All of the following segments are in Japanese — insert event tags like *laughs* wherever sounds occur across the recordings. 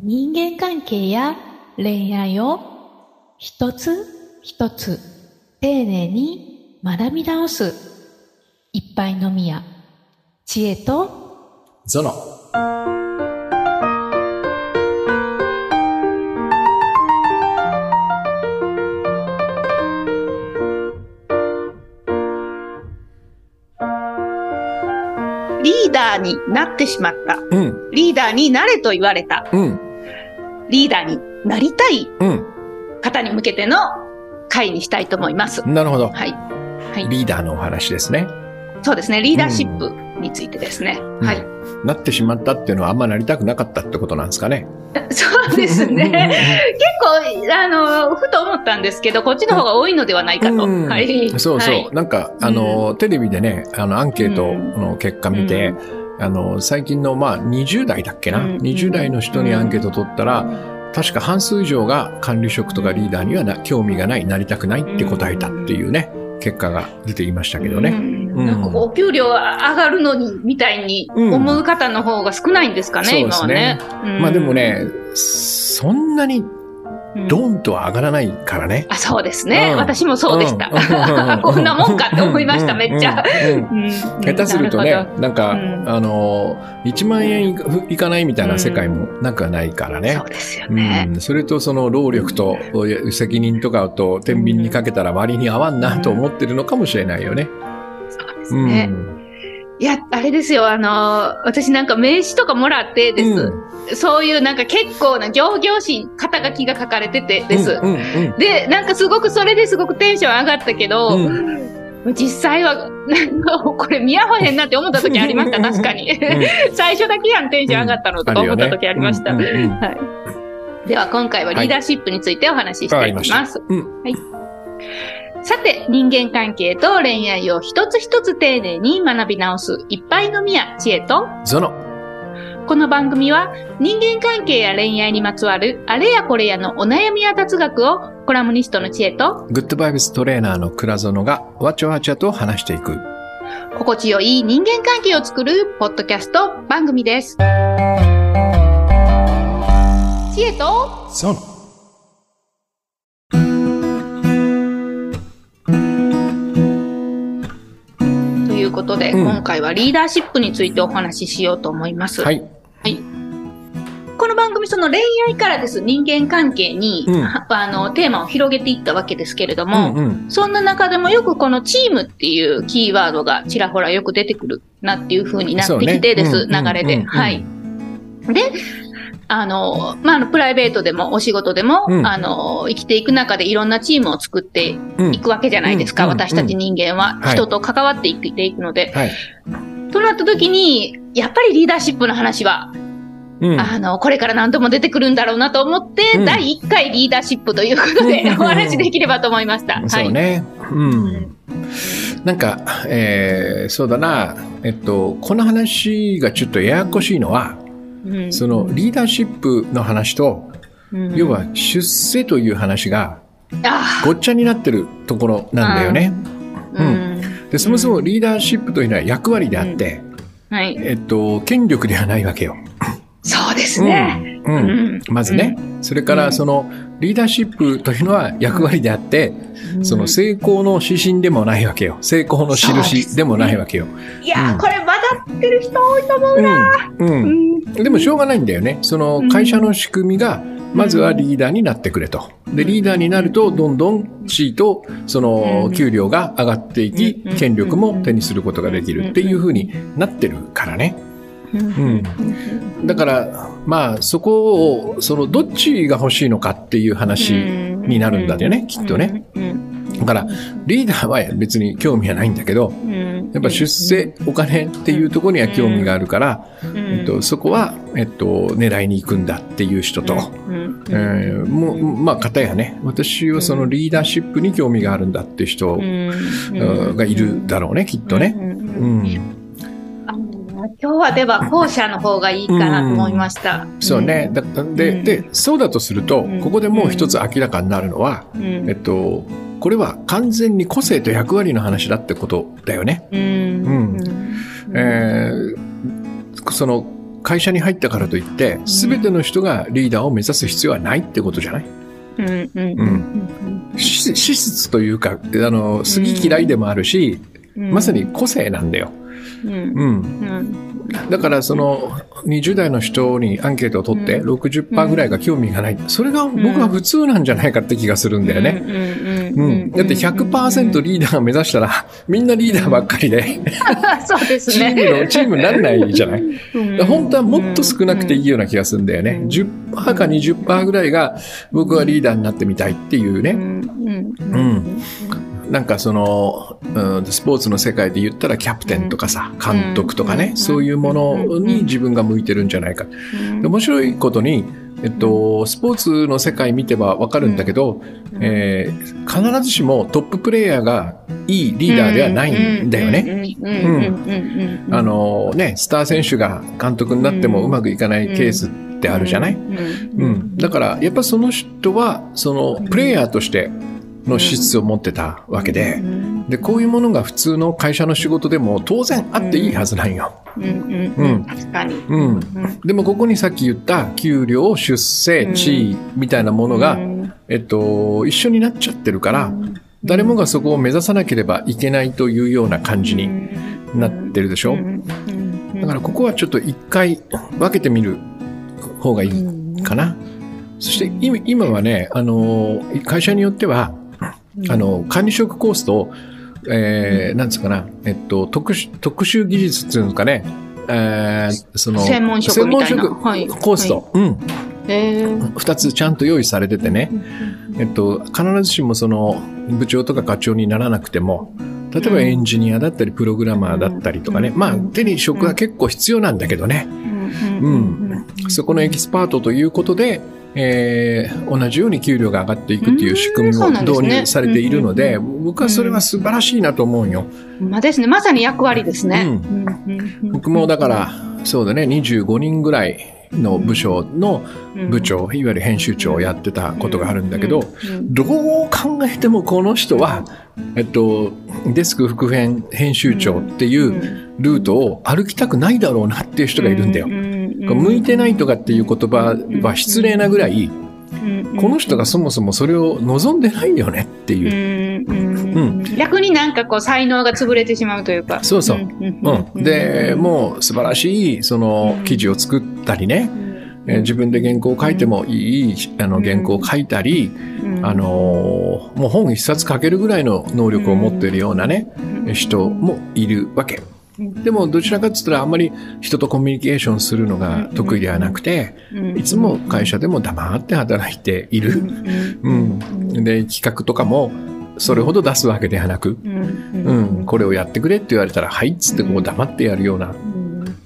人間関係や恋愛を一つ一つ丁寧に学び直す一杯のみや知恵とゾノ。リーダーになってしまった。うん、リーダーになれと言われた。うん、リーダーになりたいうん。方に向けての会にしたいと思います。なるほど。はい。はい。リーダーのお話ですね。そうですね。リーダーシップについてですね。うんはい。なってしまったっていうのはあんまなりたくなかったってことなんですかね。そうですね。*laughs* 結構、あの、ふと思ったんですけど、こっちの方が多いのではないかと。うんはい。そうそう。はいなんか、あの、テレビでね、あの、アンケートの結果見て、あの、最近の、まあ、20代だっけな、うん ?20 代の人にアンケート取ったら、確か半数以上が管理職とかリーダーにはな興味がない、なりたくないって答えたっていうね、結果が出ていましたけどね。うん。うん。なんかお給料上がるのに、みたいに思う方の方が少ないんですかね、うん今はね。うん。まあでもね、そんなにうんドンとは上がらないからね。あ、そうですね。うん私もそうでした。うん *laughs* こんなもんかって思いました、うんめっちゃ。下手するとねなんか、うんあの、1万円いかないみたいな世界もなくはないからねそ。うですよね。うん、それとその労力と責任とかと天秤にかけたら割に合わんなと思ってるのかもしれないよね。そうですうん。ね。いや、あれですよ、あの、私なんか名刺とかもらってです。そういうなんか結構な行々しい肩書きが書かれててです。うんうんで、なんかすごくそれですごくテンション上がったけど、う実際は、なんかこれ見合わへんなって思った時ありました、*laughs* 確かに。最初だけやんテンション上がったのとか思った時ありました。うんうんうんはい。では今回はリーダーシップについてお話ししていきます。うんさて、人間関係と恋愛を一つ一つ丁寧に学び直すいっぱいのみや知恵と、ゾノ。この番組は人間関係や恋愛にまつわるあれやこれやのお悩みや雑学をコラムニストの知恵とグッドバイブストレーナーの倉園がわちゃわちゃと話していく。心地よい人間関係を作るポッドキャスト番組です。知恵とゾノ。で、うん今回はリーダーシップについてお話ししようと思います。はい。この番組、その恋愛からです、人間関係に、うんは *laughs* あの、テーマを広げていったわけですけれどうも、んうん。そんな中でもよくこのチームっていうキーワードがちらほらよく出てくるなっていう風になってきてです、ねうん流れで。はい。で、あの、まあ、プライベートでもお仕事でも、うんあの、生きていく中でいろんなチームを作ってうんいくわけじゃないですか。うん私たち人間ははい人と関わっていっていくので。はい。となった時に、やっぱりリーダーシップの話は、うん。あの、これから何度も出てくるんだろうなと思って、うん第1回リーダーシップということで、うんお話できればと思いました。そうね。う。うんなんか、えー、そうだな。えっと、この話がちょっとややこしいのは、うんそのリーダーシップの話と、うん要は出世という話があごっちゃになってるところなんだよね。あ、うん。で、そもそもリーダーシップというのは役割であって、はい。えっと、権力ではないわけよ。そうですね。うん。うんまずね。それから、その、リーダーシップというのは役割であって、その成功の指針でもないわけよ。成功の印でもないわけよ。いやこれまだってる人多いと思うな。うん。うん。うん。でもしょうがないんだよね。その会社の仕組みが、まずはリーダーになってくれと。で、リーダーになると、どんどん地位と、その、給料が上がっていきうん、権力も手にすることができるっていう風になってるからね。うん。だから、まあ、そこを、その、どっちが欲しいのかっていう話になるんだよね、きっとね。うん。だから、リーダーは別に興味はないんだけど、うん。やっぱ出世、お金っていうところには興味があるから、えっと、そこは、えっと、狙いに行くんだっていう人と、うん、えーもう、まあ、方やね、私はそのリーダーシップに興味があるんだっていう人うんがいるだろうね、きっとね。うん。今日はでは後者の方がいいかなと思いました。そうね。だで、うんで、そうだとするとうん、ここでもう一つ明らかになるのは、うん。えっと、これは完全に個性と役割の話だってことだよね。うん。うん。えーその、会社に入ったからといって、すべての人がリーダーを目指す必要はないってことじゃない？うん。うん。うん。資資質というか、あの、好き嫌いでもあるし、うん。まさに個性なんだよ。うんだからその20代の人にアンケートを取ってう60%ぐらいが興味がない。それが僕は普通なんじゃないかって気がするんだよね。うんうん。だって100%リーダーを目指したらみんなリーダーばっかりで *laughs* そうですチームね。の、チームにならないじゃない？うん本当はもっと少なくていいような気がするんだよね。10%か20%ぐらいが僕はリーダーになってみたいっていうね。うんうんなんかその、うん、スポーツの世界で言ったらキャプテンとかさ、監督とかね、うん。そういうものに自分が向いてるんじゃないか。面白いことに、えっと、スポーツの世界見てばわかるんだけど、えー必ずしもトッププレイヤーがいいリーダーではないんだよね。うん。あのね、スター選手が監督になってもうまくいかないケースってあるじゃない、うん、だから、やっぱその人は、その、プレイヤーとしての資質を持ってたわけで、で、こういうものが普通の会社の仕事でも当然あっていいはずなんよ。うん確かに。うん。でもここにさっき言った給料、出世、地位みたいなものが、うんえっと、一緒になっちゃってるから、誰もがそこを目指さなければいけないというような感じになってるでしょ？だからここはちょっと一回分けてみる方がいいかな。そして今今はね、あの、会社によっては、あの、管理職コースと、えー、なんつうかな、えっと、特殊、特殊技術っていうんですかね、えー、その、専門職みたいな。コースと、うん、へー。二つちゃんと用意されててね、えっと、必ずしもその、部長とか課長にならなくても、例えばエンジニアだったり、プログラマーだったりとかね、まあ、手に職は結構必要なんだけどね、うん、そこのエキスパートということで、えー同じように給料が上がっていくっていう仕組みも導入されているので、僕はそれは素晴らしいなと思うよ。まあですね。まさに役割ですね。うんうんうん僕もだから、そうだね、25人ぐらいの部署の部長、いわゆる編集長をやってたことがあるんだけど、うんどう考えてもこの人は、えっと、デスク副編編集長っていうルートを歩きたくないだろうなっていう人がいるんだよ。向いてないとかっていう言葉は失礼なぐらい、この人がそもそもそれを望んでないよねっていう。うん逆になんかこう才能が潰れてしまうというか。そうそう。うんうん。で、もう素晴らしいその記事を作ったりね、えー自分で原稿を書いてもいいあの原稿を書いたり、うん。あのーもう本一冊書けるぐらいの能力を持っているようなね、人もいるわけ。でもどちらかって言ったらあんまり人とコミュニケーションするのが得意ではなくて、いつも会社でも黙って働いている。うん。で、企画とかもそれほど出すわけではなく、うん、これをやってくれって言われたら、はいっつってこう黙ってやるような、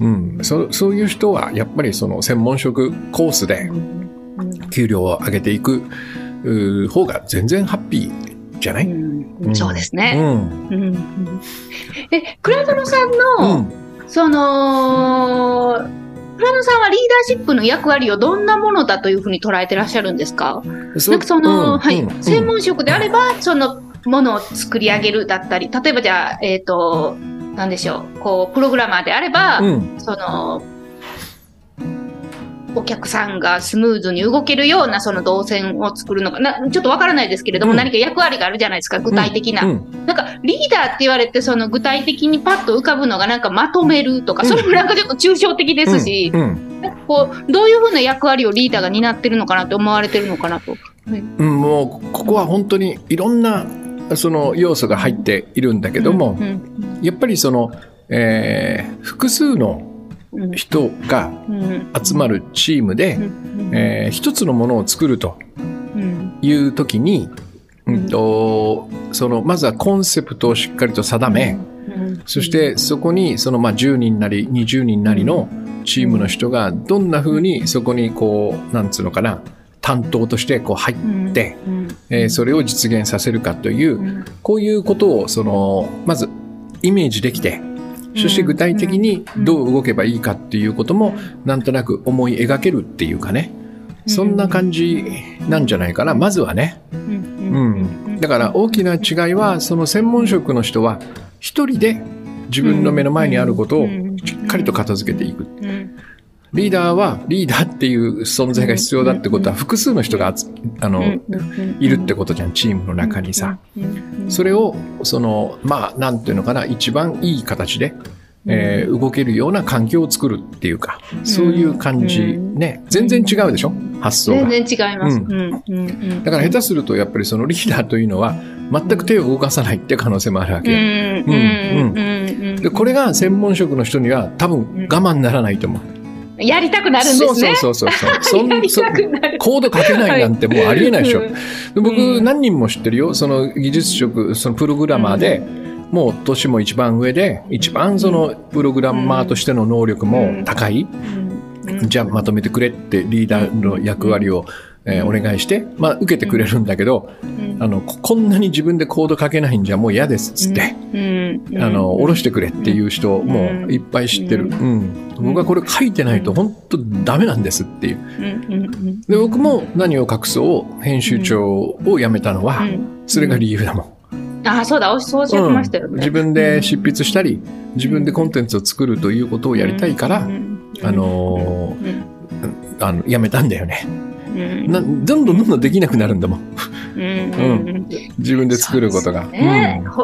うん、そそういう人はやっぱりその専門職コースで給料を上げていく方が全然ハッピーじゃない、うんそうですうね。ん。うんえ、クラドノさんうの、ん。その、クラドノさんはリーダーシップの役割をどんなものだというふうに捉えてらっしゃるんですか？なんかその、はい、専門職であれば、そのものを作り上げるだったり、例えばじゃあ、えっ、と、なんでしょう、こう、プログラマーであれば、うん。その、お客さんがスムーズに動けるようなその動線を作るのか。な、ちょっとわからないですけれども、うん。何か役割があるじゃないですか、具体的な。うん。なんか、リーダーって言われて、その具体的にパッと浮かぶのが、なんかまとめるとか、うん。それもなんかちょっと抽象的ですし、うん。なんかこう、どういうふうな役割をリーダーが担ってるのかなって思われてるのかなと。うん、もう、ここは本当にいろんな、その要素が入っているんだけども、うんやっぱりその、えー複数のうん人がうん。集まるチームで、うん。えー一つのものを作るとうん。いう時に、うんとそのまずはコンセプトをしっかりと定め、うん。そしてそこにそのまあ10人なり20人なりのチームの人がどんな風にそこにこうなんつうのかな担当としてこう入って、うん。えーそれを実現させるかといううん。こういうことをそのまずイメージできてそして具体的にどう動けばいいかっていうこともなんとなく思い描けるっていうかね。そんな感じなんじゃないかな。まずはね。うん。うん、だから大きな違いはその専門職の人は一人で自分の目の前にあることをしっかりと片付けていく。うんリーダーはリーダーっていう存在が必要だってことは複数の人があの、いるってことじゃん、チームの中にさ。それを、その、まあ、なんていうのかな、一番いい形で、えー、動けるような環境を作るっていうか、そういう感じ、ね、全然違うでしょ？発想が。全然違います。うん。だから下手すると、やっぱりそのリーダーというのは、全く手を動かさないって可能性もあるわけよ。で、これが専門職の人には多分我慢ならないと思う。やりたくなるんですね。そうそうそうそう。そん *laughs* コードかけないなんてもうありえないでしょ。はい、僕、何人も知ってるよ。その技術職、そのプログラマーで、もう年も一番上で、一番そのプログラマーとしての能力も高い。じゃあまとめてくれってリーダーの役割を、えー、お願いして、まあ受けてくれるんだけど、あの、こんなに自分でコード書けないんじゃもう嫌ですっつって、あの、下ろしてくれっていう人もいっぱい知ってる。うん。僕はこれ書いてないと本当ダメなんですっていう。で、僕も何を隠そう編集長を辞めたのは、それが理由だもん。ああ、そうだ、そうおっしゃってましたよね、うん、自分で執筆したり、自分でコンテンツを作るということをやりたいから、あのー、あの、やめたんだよね。などんどんどんどんできなくなるんだもん。うん、自分で作ることが。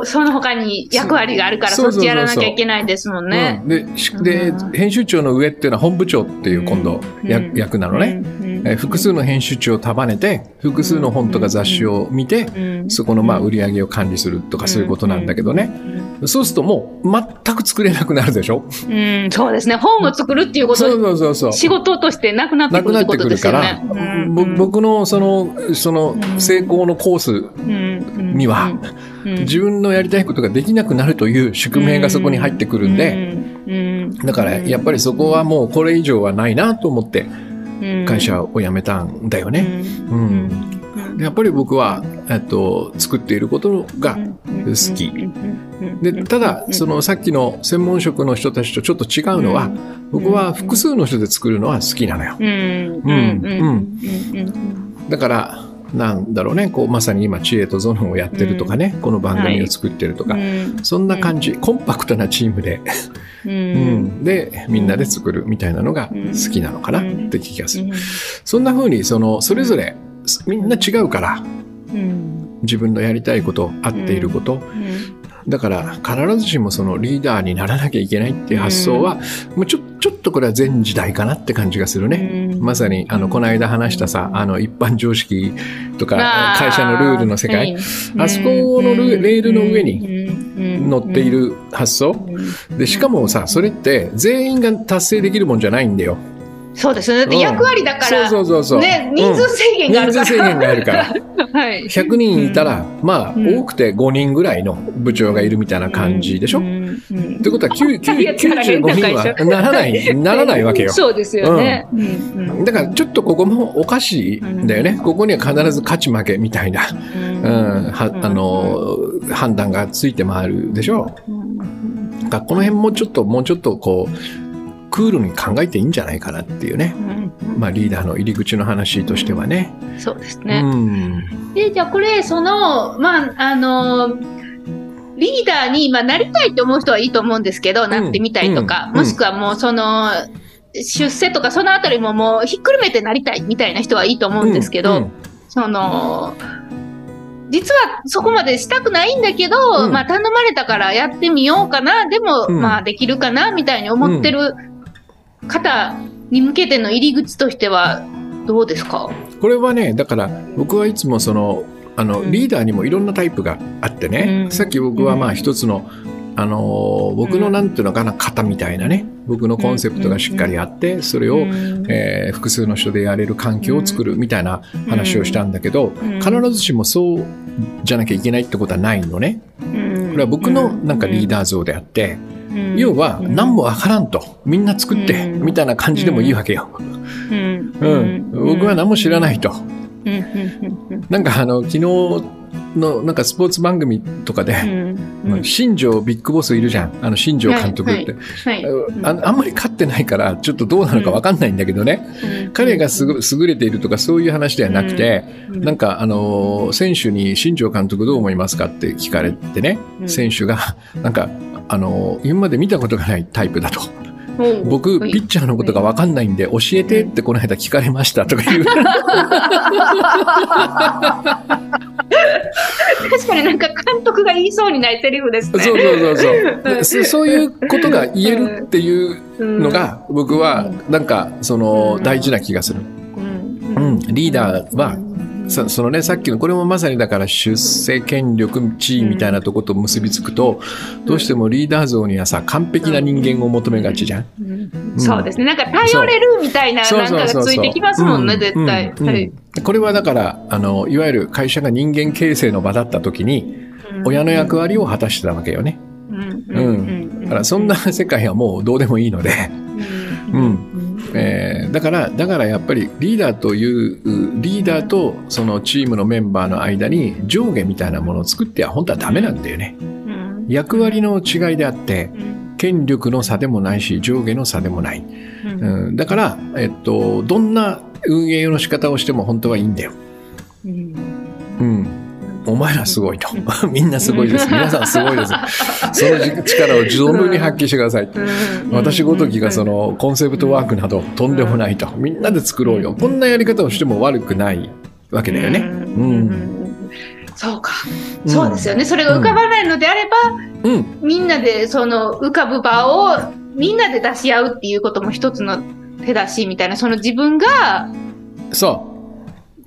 その他に役割があるから、そっちやらなきゃいけないですもんね。でで、編集長の上っていうのは本部長っていう今度、役なのね。え複数の編集長を束ねて、複数の本とか雑誌を見て、そこのまあ売り上げを管理するとかそういうことなんだけどね。そうするともう全く作れなくなるでしょ？うん、そうですね。本を作るっていうことそうそうそうそう。仕事としてなくなってくるってことですよね。なくなってくるから、僕のその、その成功のコースには、自分のやりたいことができなくなるという宿命がそこに入ってくるんで、だからやっぱりそこはもうこれ以上はないなと思って、会社を辞めたんだよね。うん。やっぱり僕は、えっと、作っていることが好き。で、ただ、そのさっきの専門職の人たちとちょっと違うのは、僕は複数の人で作るのは好きなのよ。うん。うん。だから、なんだろうね、こう、まさに今、知恵とゾノンをやってるとかね、この番組を作ってるとか、そんな感じ、コンパクトなチームで。うん、で、みんなで作るみたいなのが好きなのかなって気がする。そんな風に、その、それぞれみんな違うから、自分のやりたいこと、合っていること、だから必ずしもそのリーダーにならなきゃいけないっていう発想は、もうちょちょっとこれは前時代かなって感じがするね。まさにあのこの間話したさあの一般常識とか会社のルールの世界。あそこのレールの上に乗っている発想。でしかもさそれって全員が達成できるもんじゃないんだよ。そうですね。だって役割だから、そうそうそうね、人数制限があるから。人数制限があるから。*laughs* はい。100人いたら、まあ、多くて5人ぐらいの部長がいるみたいな感じでしょ？ってことは、95人はな。らない、*laughs* ならないわけよ。そうですよね。だから、ちょっとここもおかしいんだよね。ここには必ず勝ち負けみたいな、うん、は、あの、判断がついて回るでしょ？う。この辺もちょっと、もうちょっとこう、クールに考えていいんじゃないかなっていうね、うん、まあ、リーダーの入り口の話としてはね。そうですね。うん、でじゃあこれそのまああのリーダーに、まあ、なりたいと思う人はいいと思うんですけど、なってみたいとか、もしくはもうその出世とかそのあたりももうひっくるめてなりたいみたいな人はいいと思うんですけど、その。実はそこまでしたくないんだけど、うん、まあ頼まれたからやってみようかな、でも、うん、まあできるかな、みたいに思ってる方に向けての入り口としてはどうですか？これはねだから僕はいつもそのあの、リーダーにもいろんなタイプがあってね、うん、さっき僕はまあ一つの、あの僕のなんていうのかな型みたいなね僕のコンセプトがしっかりあってそれを、えー、複数の人でやれる環境を作るみたいな話をしたんだけど必ずしもそうじゃなきゃいけないってことはないのね。これは僕のなんかリーダー像であって。要は何もわからんと。みんな作ってみたいな感じでもいいわけよ。うん、僕は何も知らないと。なんかあの昨日のなんかスポーツ番組とかで、新庄ビッグボスいるじゃん。あの新庄監督って、あんまり勝ってないからちょっとどうなのか分かんないんだけどね、彼がすぐ優れているとかそういう話ではなくて、なんかあの選手に新庄監督どう思いますかって聞かれてね、選手がなんかあの今まで見たことがないタイプだと。僕、ピッチャーのことがわかんないんで、教えてってこの間聞かれましたとか言う。*laughs* 確かになんか監督が言いそうにないセリフですね。そうそうそうそう。そういうことが言えるっていうのが、僕はなんか、その、大事な気がする。うん、リーダーはそそのね、さっきの、これもまさにだから出世権力地位みたいなとこと結びつくと、どうしてもリーダー像にはさ、完璧な人間を求めがちじゃん？そうですね。なんか頼れるみたいな、なんかがついてきますもんね、絶対。はい。これはだから、あの、いわゆる会社が人間形成の場だった時に、親の役割を果たしてたわけよね。うん。だからそんな世界はもうどうでもいいので、うん。えー、だから、だからやっぱりリーダーという、リーダーとそのチームのメンバーの間に上下みたいなものを作っては本当はダメなんだよね。うん、役割の違いであって、権力の差でもないし、上下の差でもない。うん、うん、だから、えっと、どんな運営の仕方をしても本当はいいんだよ。うん。うんお前らすごいと。*laughs* みんなすごいです。皆さんすごいです。その力を存分に発揮してください。私ごときがそのコンセプトワークなどとんでもないと。みんなで作ろうよ。こんなやり方をしても悪くないわけだよね。うん。そうか。そうですよね。それが浮かばないのであれば、うん、みんなでその浮かぶ場をみんなで出し合うっていうことも一つの手だし、みたいな、その自分が、そう。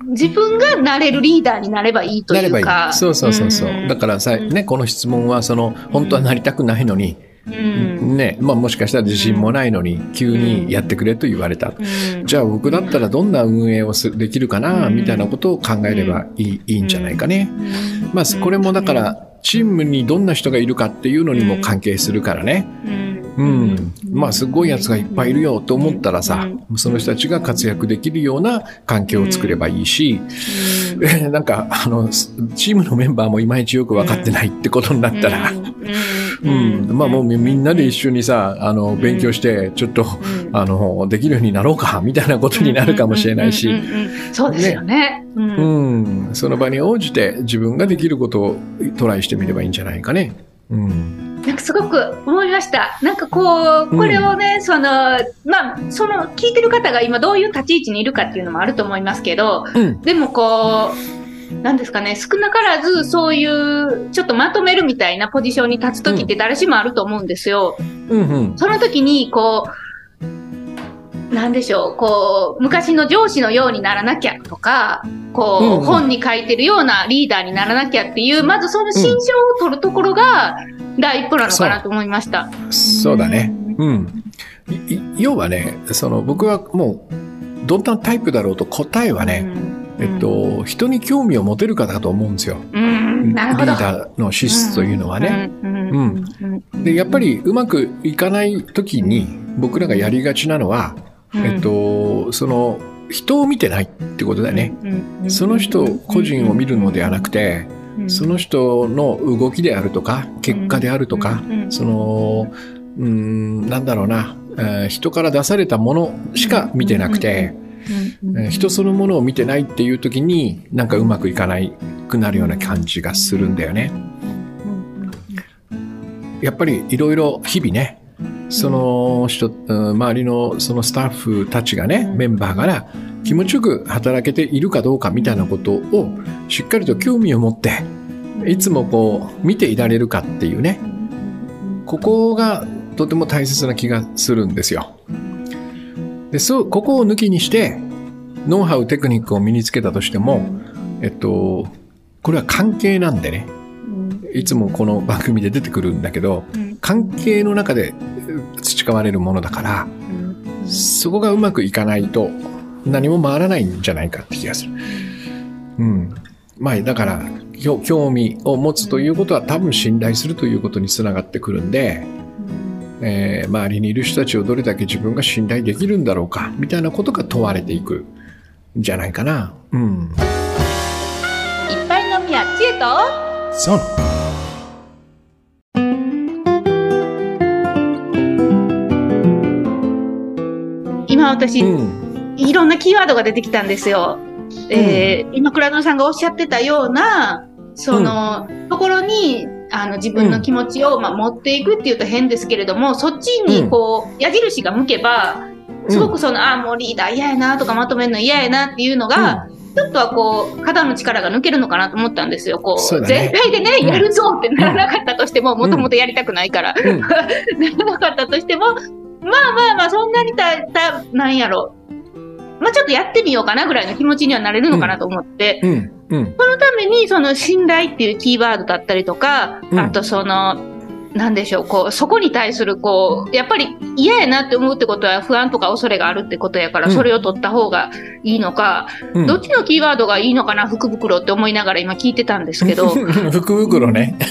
自分がなれるリーダーになればいいというか。いい。そうそうそうそう。うん、だからさ、ね、この質問は、その、本当はなりたくないのに、うん、ね、まあもしかしたら自信もないのに、急にやってくれと言われた。うん、じゃあ僕だったらどんな運営をすできるかな、みたいなことを考えればいい,、いいんじゃないかね。まあこれもだから、チームにどんな人がいるかっていうのにも関係するからね。うん。まあ、すごい奴がいっぱいいるよと思ったらさ、その人たちが活躍できるような環境を作ればいいし、えなんか、あの、チームのメンバーもいまいちよく分かってないってことになったら、うん。*laughs* まあ、もうみんなで一緒にさ、あの、勉強して、ちょっと、あの、できるようになろうか、みたいなことになるかもしれないし。そうですよね。うん。その場に応じて自分ができることをトライしてみればいいんじゃないかね。うん。なんかすごく思いました。なんかこう、これをね、うん、その、まあ、その聞いてる方が今どういう立ち位置にいるかっていうのもあると思いますけど、うん、でもこう、なんですかね、少なからずそういうちょっとまとめるみたいなポジションに立つ時って誰しもあると思うんですよ。うんうん、その時にこう、なんでしょう、こう、昔の上司のようにならなきゃとか、こう、うんうん、本に書いてるようなリーダーにならなきゃっていう、まずその心象を取るところが、第一歩なのかなと思いました。そうだね。うん。要はね、その僕はもう、どんなタイプだろうと答えはね、えっと、人に興味を持てるかだと思うんですよ。うん、なるほどリーダーの資質というのはね。うん。で、やっぱりうまくいかない時に僕らがやりがちなのは、えっと、その、人を見てないってことだよね。その人個人を見るのではなくて、その人の動きであるとか、結果であるとか、その、うん、なんだろうな、えー、人から出されたものしか見てなくて、人そのものを見てないっていう時になんかうまくいかないくなるような感じがするんだよね。やっぱりいろいろ日々ね、その人、周りのそのスタッフたちがね、メンバーから気持ちよく働けているかどうかみたいなことをしっかりと興味を持って、いつもこう見ていられるかっていうね、ここがとても大切な気がするんですよ。で、そう、ここを抜きにして、ノウハウ、テクニックを身につけたとしても、えっと、これは関係なんでね、いつもこの番組で出てくるんだけど、関係の中で培われるものだから、そこがうまくいかないと何も回らないんじゃないかって気がする。うん。まあ、だから、興味を持つということは多分信頼するということにつながってくるんで、えー、周りにいる人たちをどれだけ自分が信頼できるんだろうか、みたいなことが問われていくんじゃないかな。うん。いっぱい飲みや知恵と、そう。私、うん。いろんなキーワードが出てきたんですよ。えー、今、倉野さんがおっしゃってたような、その、うん、ところに、あの自分の気持ちを、まあ、持っていくっていうと変ですけれども、そっちにこう、矢印が向けば、すごくその、ああ、もうリーダー嫌やなとかまとめるの嫌やなっていうのが、ちょっとはこう、肩の力が抜けるのかなと思ったんですよ。こう、うね、全体でね、やるぞってならなかったとしても、もともとやりたくないから、*laughs* ならなかったとしても、まあまあまあ、そんなにた、た、なんやろ。まあちょっとやってみようかなぐらいの気持ちにはなれるのかなと思って、うん。うん。うん、そのために、その信頼っていうキーワードだったりとか、あとその、なんでしょう、こう、そこに対する、こう、やっぱり嫌やなって思うってことは不安とか恐れがあるってことやから、それを取った方がいいのか、うん、どっちのキーワードがいいのかな、福袋って思いながら今聞いてたんですけど。*laughs* 福袋ね。*laughs*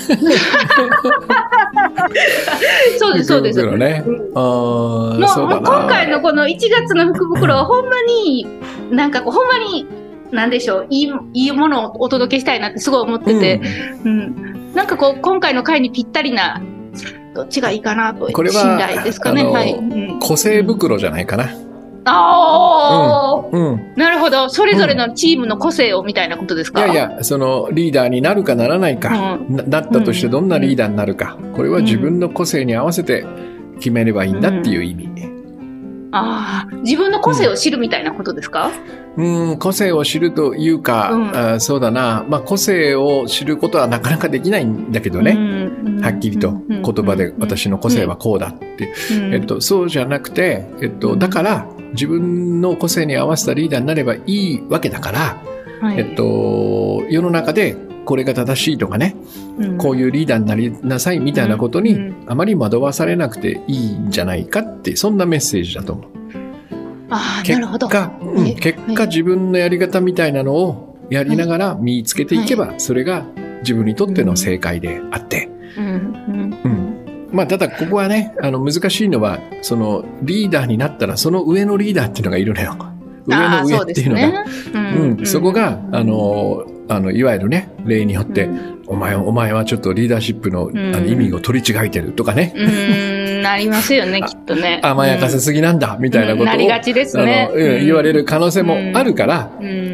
そうです、そうです。福袋ね。あもう今回のこの1月の福袋はほんまに、なんかこう、ほんまに、なんでしょう、いい、いいものをお届けしたいなってすごい思ってて、うん、うんなんかこう、今回の回にぴったりな、どっちがいいかなと。これは、信頼ですかね。はい。個性袋じゃないかな。ああ、うん、うん、なるほど。それぞれのチームの個性をみたいなことですか、いやいや、そのリーダーになるかならないか、うん、なったとしてどんなリーダーになるか、これは自分の個性に合わせて決めればいいんだっていう意味。ああ、自分の個性を知るみたいなことですか、うん、うん個性を知るというか、うん、あそうだな、まあ、個性を知ることはなかなかできないんだけどね、うん、はっきりと言葉で私の個性はこうだって、えっと、そうじゃなくて、えっと、だから自分の個性に合わせたリーダーになればいいわけだから、はい、えっと、世の中でこれが正しいとかね、うん、こういうリーダーになりなさいみたいなことに、あまり惑わされなくていいんじゃないかって、そんなメッセージだと思う。あ結果、うん、結果自分のやり方みたいなのをやりながら身につけていけば、それが自分にとっての正解であって。まあ、ただここはね、あの難しいのは、そのリーダーになったらその上のリーダーっていうのがいるのよ。上の上っていうのが。そ、ねうん、そこが、あの、あの、いわゆるね、例によって、うん、お前、お前はちょっとリーダーシップの,、あの意味を取り違えてるとかね。うん、なりますよね、きっとね。甘やかせすぎなんだ、みたいなことを、なりがちですね。あの、言われる可能性もあるから、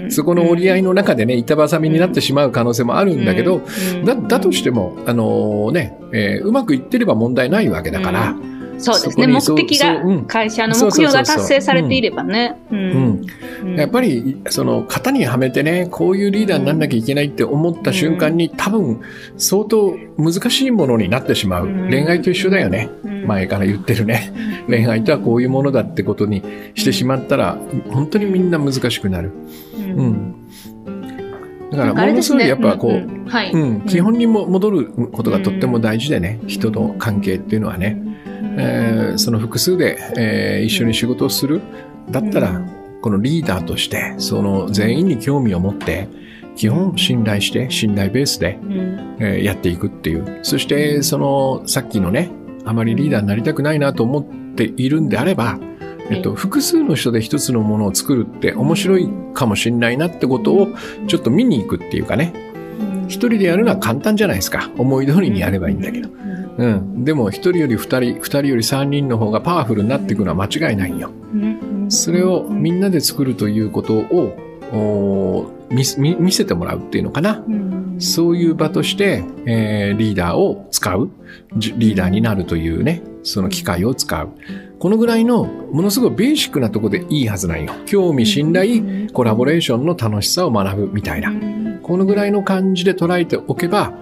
そこの折り合いの中でね、板挟みになってしまう可能性もあるんだけど、だ、だとしても、あのね、えー、うまくいってれば問題ないわけだから、そうですね。目的が、会社の目標が達成されていればね。やっぱり、その、型にはめてね、こういうリーダーになんなきゃいけないって思った瞬間に、多分、相当難しいものになってしまう。恋愛と一緒だよね。前から言ってるね。恋愛とはこういうものだってことにしてしまったら、本当にみんな難しくなる。うん。だから、ものすごいやっぱこう、基本にも戻ることがとっても大事でね、人と関係っていうのはね。えー、その複数で、えー、一緒に仕事をする。だったら、このリーダーとして、その全員に興味を持って、基本信頼して、信頼ベースで、えー、やっていくっていう。そして、その、さっきのね、あまりリーダーになりたくないなと思っているんであれば、えっと、複数の人で一つのものを作るって面白いかもしんないなってことをちょっと見に行くっていうかね。一人でやるのは簡単じゃないですか。思い通りにやればいいんだけど。うん。でも、一人より二人、二人より三人の方がパワフルになっていくのは間違いないよ。それをみんなで作るということを、見見せてもらうっていうのかな。そういう場として、えー、リーダーを使う。リーダーになるというね、その機会を使う。このぐらいのものすごいベーシックなとこでいいはずなんよ。興味、信頼、コラボレーションの楽しさを学ぶみたいな。このぐらいの感じで捉えておけば、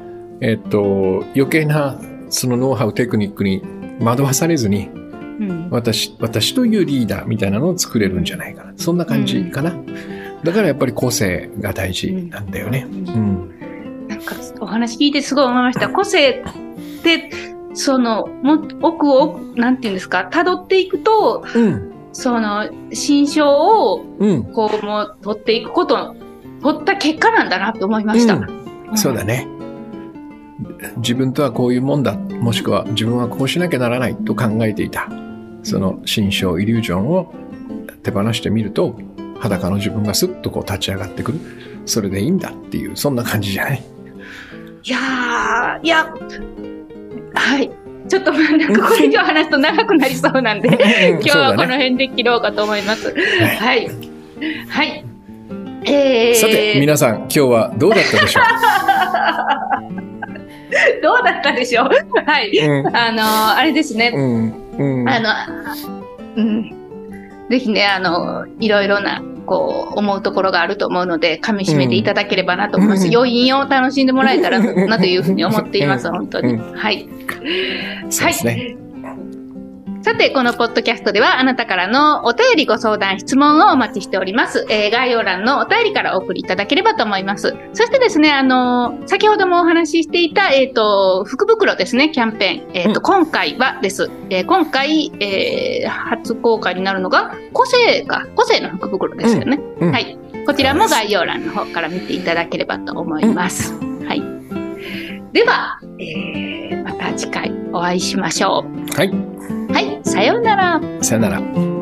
えっと、余計なそのノウハウ、テクニックに惑わされずに、うん、私、私というリーダーみたいなのを作れるんじゃないかな。そんな感じかな。うん、だからやっぱり個性が大事なんだよね。うん。うん、なんかお話聞いてすごい思いました。個性って、その、も奥を、なんていうんですか、辿っていくと、うん、その、心象を、こう、もう、取っていくこと、取った結果なんだなって思いました。そうだね。自分とはこういうもんだ、もしくは自分はこうしなきゃならないと考えていた、その心象、イリュージョンを手放してみると、裸の自分がスッとこう立ち上がってくる。それでいいんだっていう、そんな感じじゃない？いやー、いや、はい。ちょっとなんかこれ以上話すと長くなりそうなんで、今日はこの辺で切ろうかと思います。はい。はい。えー、さて、皆さん、今日はどうだったでしょう？*laughs* どうだったでしょう？*laughs* はい。うん、あの、あれですね。うん、あの、うん。ぜひね、あの、いろいろな、こう、思うところがあると思うので、噛み締めていただければなと思います。余韻を楽しんでもらえたらなというふうに思っています、本当に。はい。そうですね。さて、このポッドキャストではあなたからのお便りご相談、質問をお待ちしております。えー、概要欄のお便りからお送りいただければと思います。そしてですね、あのー、先ほどもお話ししていた、えっ、ー、と、福袋ですね、キャンペーン。えっ、と、うん、今回はです。え今回、え初公開になるのが、個性か、個性の福袋ですよね。うんうん、はい。こちらも概要欄の方から見ていただければと思います。はい。では、えまた次回お会いしましょう。はい。はい、さようなら。さようなら。